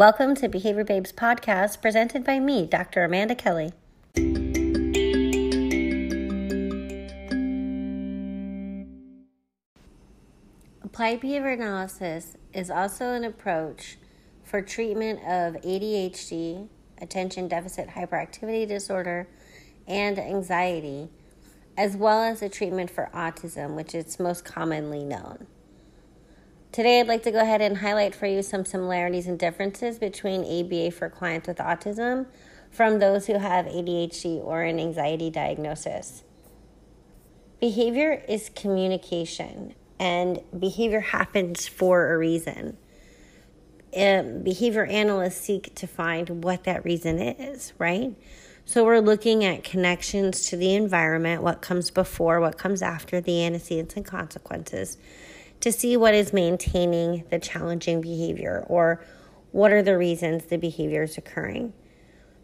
Welcome to Behavior Babes podcast presented by me, Dr. Amanda Kelly. Applied behavior analysis is also an approach for treatment of ADHD, attention deficit hyperactivity disorder, and anxiety, as well as a treatment for autism, which is most commonly known. Today, I'd like to go ahead and highlight for you some similarities and differences between ABA for clients with autism from those who have ADHD or an anxiety diagnosis. Behavior is communication, and behavior happens for a reason. Um, behavior analysts seek to find what that reason is, right? So we're looking at connections to the environment, what comes before, what comes after, the antecedents and consequences to see what is maintaining the challenging behavior or what are the reasons the behavior is occurring.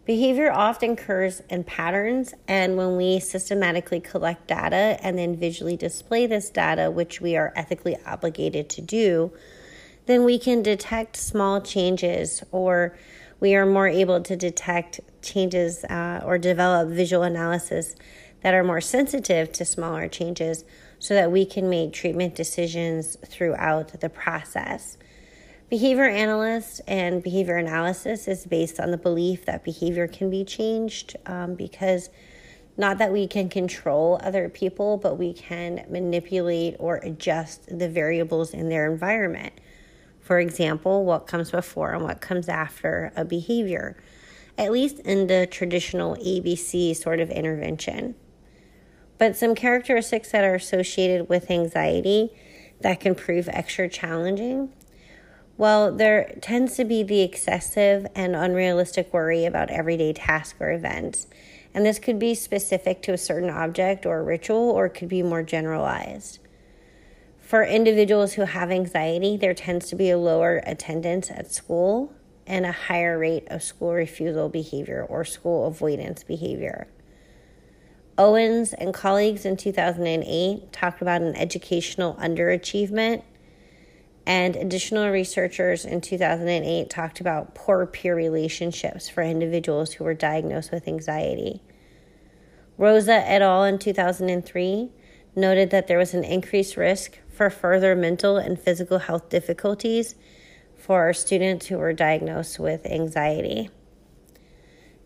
Behavior often occurs in patterns, and when we systematically collect data and then visually display this data, which we are ethically obligated to do, then we can detect small changes or we are more able to detect changes uh, or develop visual analysis that are more sensitive to smaller changes so that we can make treatment decisions throughout the process. Behavior analyst and behavior analysis is based on the belief that behavior can be changed um, because not that we can control other people, but we can manipulate or adjust the variables in their environment. For example, what comes before and what comes after a behavior, at least in the traditional ABC sort of intervention but some characteristics that are associated with anxiety that can prove extra challenging. Well, there tends to be the excessive and unrealistic worry about everyday tasks or events. And this could be specific to a certain object or ritual, or it could be more generalized. For individuals who have anxiety, there tends to be a lower attendance at school and a higher rate of school refusal behavior or school avoidance behavior. Owens and colleagues in 2008 talked about an educational underachievement, and additional researchers in 2008 talked about poor peer relationships for individuals who were diagnosed with anxiety. Rosa et al. in 2003 noted that there was an increased risk for further mental and physical health difficulties for students who were diagnosed with anxiety.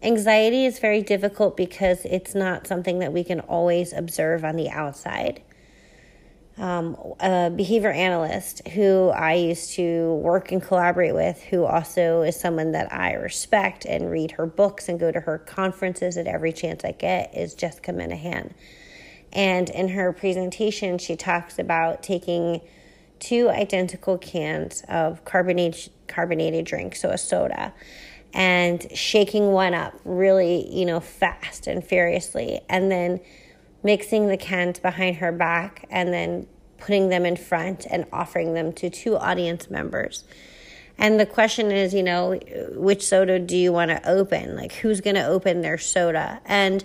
Anxiety is very difficult because it's not something that we can always observe on the outside. Um, a behavior analyst who I used to work and collaborate with, who also is someone that I respect and read her books and go to her conferences at every chance I get, is Jessica Minahan. And in her presentation, she talks about taking two identical cans of carbonated carbonated drink, so a soda, and shaking one up really, you know, fast and furiously, and then mixing the cans behind her back and then putting them in front and offering them to two audience members. And the question is, you know, which soda do you want to open? Like, who's going to open their soda? And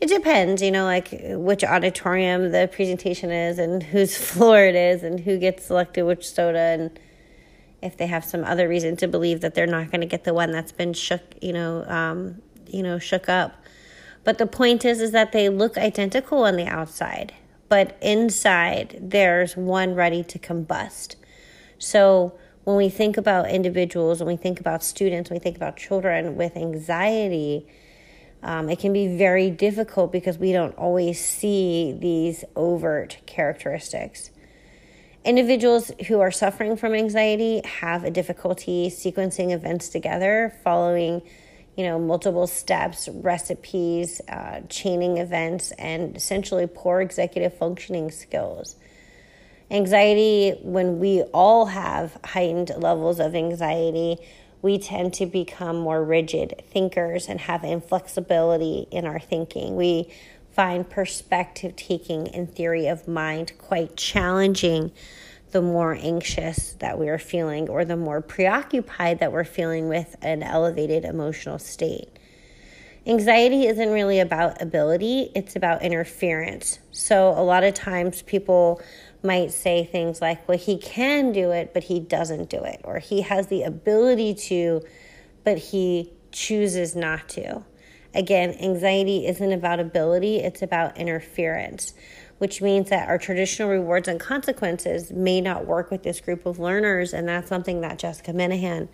it depends, you know, like which auditorium the presentation is and whose floor it is and who gets selected which soda and if they have some other reason to believe that they're not going to get the one that's been shook, you know, um, you know, shook up. But the point is, is that they look identical on the outside, but inside there's one ready to combust. So when we think about individuals, when we think about students, when we think about children with anxiety, um, it can be very difficult because we don't always see these overt characteristics. Individuals who are suffering from anxiety have a difficulty sequencing events together, following, you know, multiple steps, recipes, uh, chaining events, and essentially poor executive functioning skills. Anxiety, when we all have heightened levels of anxiety, we tend to become more rigid thinkers and have inflexibility in our thinking. We find perspective taking and theory of mind quite challenging the more anxious that we are feeling or the more preoccupied that we're feeling with an elevated emotional state. Anxiety isn't really about ability, it's about interference. So, a lot of times people might say things like, well, he can do it, but he doesn't do it, or he has the ability to, but he chooses not to. Again, anxiety isn't about ability, it's about interference, which means that our traditional rewards and consequences may not work with this group of learners. And that's something that Jessica Minahan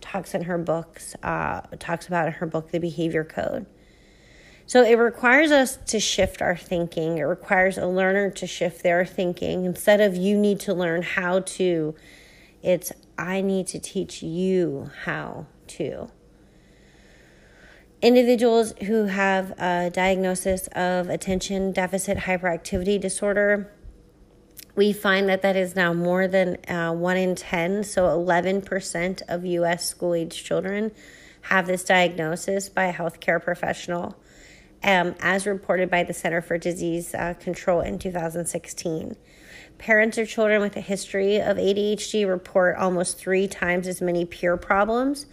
talks in her books, uh, talks about in her book, The Behavior Code. So it requires us to shift our thinking. It requires a learner to shift their thinking. Instead of you need to learn how to, it's I need to teach you how to. Individuals who have a diagnosis of attention deficit hyperactivity disorder, we find that that is now more than uh, 1 in 10. So 11% of US school age children have this diagnosis by a healthcare professional um, as reported by the Center for Disease uh, Control in 2016. Parents of children with a history of ADHD report almost three times as many peer problems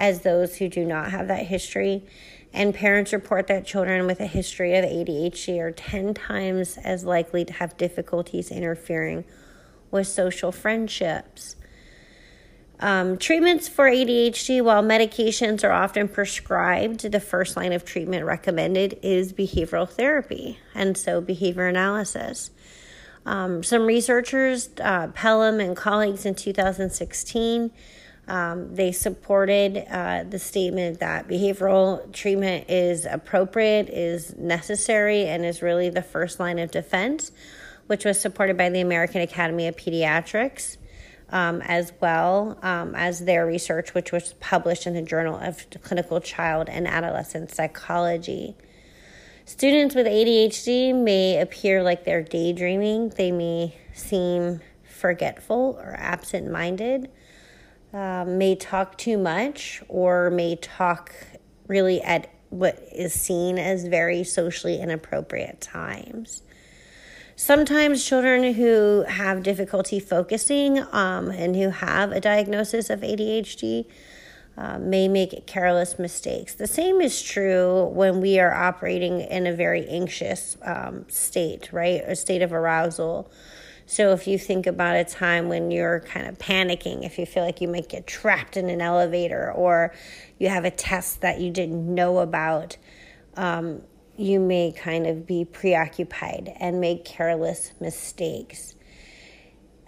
as those who do not have that history. And parents report that children with a history of ADHD are 10 times as likely to have difficulties interfering with social friendships. Um, treatments for ADHD, while medications are often prescribed, the first line of treatment recommended is behavioral therapy, and so behavior analysis. Um, some researchers, uh, Pelham and colleagues in 2016, um, they supported uh, the statement that behavioral treatment is appropriate, is necessary, and is really the first line of defense, which was supported by the American Academy of Pediatrics um, as well um, as their research, which was published in the Journal of Clinical Child and Adolescent Psychology. Students with ADHD may appear like they're daydreaming, they may seem forgetful or absent minded, uh, may talk too much, or may talk really at what is seen as very socially inappropriate times. Sometimes children who have difficulty focusing um, and who have a diagnosis of ADHD uh, may make careless mistakes. The same is true when we are operating in a very anxious um, state, right? A state of arousal. So if you think about a time when you're kind of panicking, if you feel like you might get trapped in an elevator or you have a test that you didn't know about, um, you may kind of be preoccupied and make careless mistakes.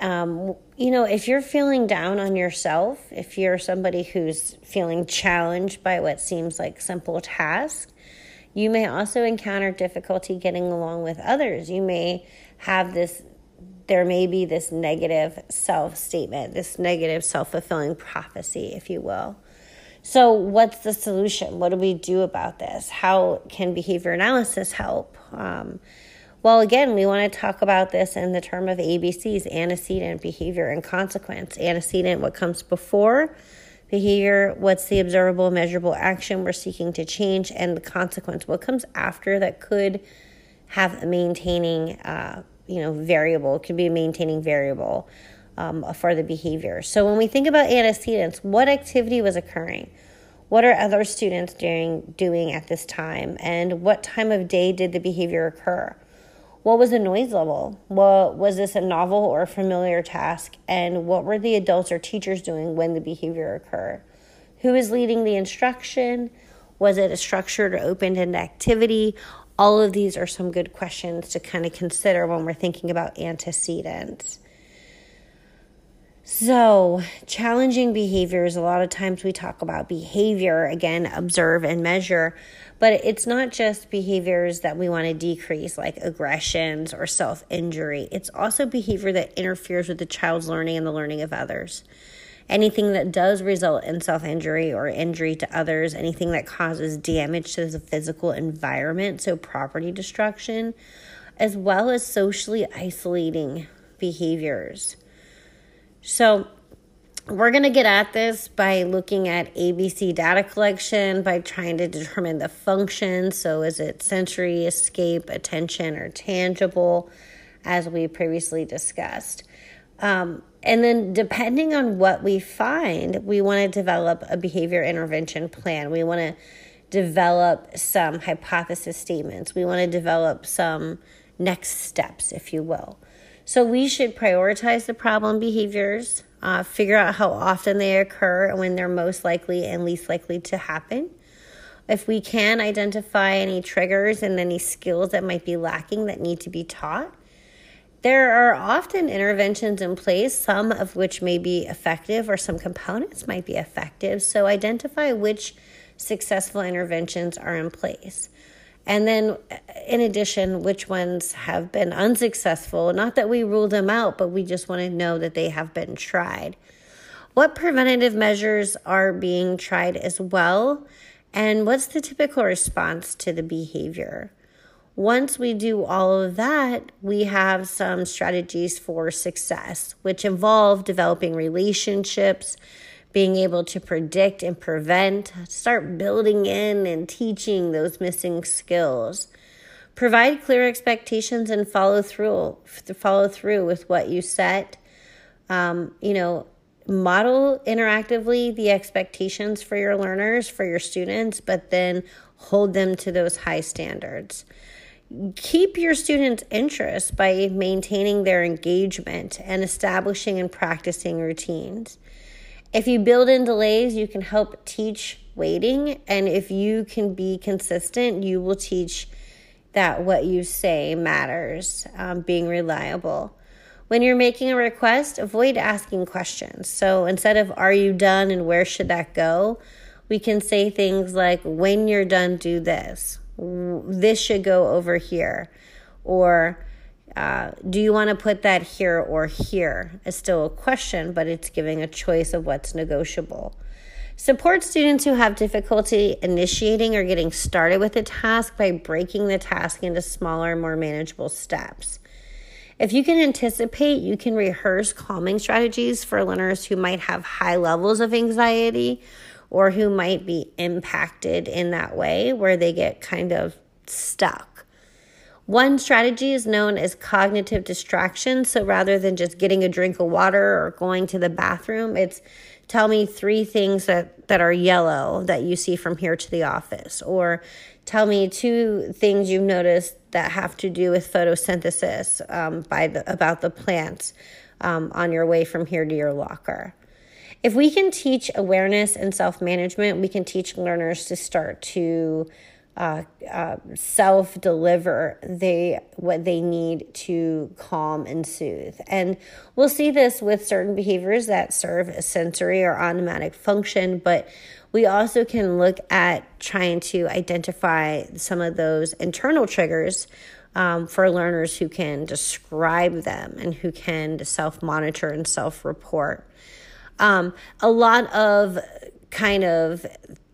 Um, you know, if you're feeling down on yourself, if you're somebody who's feeling challenged by what seems like simple tasks, you may also encounter difficulty getting along with others. You may have this, there may be this negative self statement, this negative self fulfilling prophecy, if you will. So, what's the solution? What do we do about this? How can behavior analysis help? Um, well, again, we want to talk about this in the term of ABCs antecedent, behavior, and consequence. Antecedent, what comes before behavior, what's the observable, measurable action we're seeking to change, and the consequence, what comes after that could have a maintaining, uh, you know, variable, it could be a maintaining variable um, for the behavior. So when we think about antecedents, what activity was occurring? What are other students doing doing at this time? And what time of day did the behavior occur? What was the noise level? What was this a novel or a familiar task? And what were the adults or teachers doing when the behavior occurred? Who is leading the instruction? Was it a structured or open-ended activity? All of these are some good questions to kind of consider when we're thinking about antecedents. So, challenging behaviors, a lot of times we talk about behavior, again, observe and measure, but it's not just behaviors that we want to decrease, like aggressions or self injury. It's also behavior that interferes with the child's learning and the learning of others. Anything that does result in self injury or injury to others, anything that causes damage to the physical environment, so property destruction, as well as socially isolating behaviors. So, we're going to get at this by looking at ABC data collection, by trying to determine the function. So, is it sensory, escape, attention, or tangible, as we previously discussed? Um, and then, depending on what we find, we want to develop a behavior intervention plan. We want to develop some hypothesis statements. We want to develop some next steps, if you will. So we should prioritize the problem behaviors, uh, figure out how often they occur and when they're most likely and least likely to happen. If we can identify any triggers and any skills that might be lacking that need to be taught, there are often interventions in place, some of which may be effective or some components might be effective. So identify which successful interventions are in place. And then, uh, in addition, which ones have been unsuccessful. Not that we rule them out, but we just want to know that they have been tried. What preventative measures are being tried as well? And what's the typical response to the behavior? Once we do all of that, we have some strategies for success, which involve developing relationships, being able to predict and prevent, start building in and teaching those missing skills. Provide clear expectations and follow through. Follow through with what you set. Um, you know, model interactively the expectations for your learners, for your students, but then hold them to those high standards keep your students' interest by maintaining their engagement and establishing and practicing routines. If you build in delays, you can help teach waiting. And if you can be consistent, you will teach that what you say matters, um, being reliable. When you're making a request, avoid asking questions. So instead of, Are you done and where should that go? we can say things like, When you're done, do this this should go over here. Or uh, do you want to put that here or here it's still a question but it's giving a choice of what's negotiable. Support students who have difficulty initiating or getting started with a task by breaking the task into smaller more manageable steps. If you can anticipate, you can rehearse calming strategies for learners who might have high levels of anxiety or who might be impacted in that way where they get kind of stuck. One strategy is known as cognitive distraction. So rather than just getting a drink of water or going to the bathroom, it's tell me three things that, that are yellow that you see from here to the office, or tell me two things you've noticed that have to do with photosynthesis um, by the, about the plants um, on your way from here to your locker. If we can teach awareness and self management, we can teach learners to start to uh, uh, self deliver they what they need to calm and soothe. And we'll see this with certain behaviors that serve a sensory or automatic function but we also can look at trying to identify some of those internal triggers um, for learners who can describe them and who can self monitor and self report um, a lot of kind of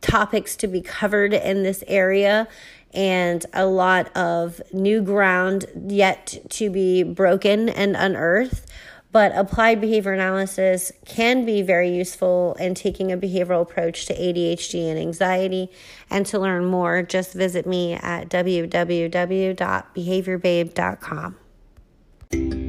topics to be covered in this area and a lot of new ground yet to be broken and unearthed. But applied behavior analysis can be very useful in taking a behavioral approach to ADHD and anxiety. And to learn more, just visit me at www.behaviorbabe.com.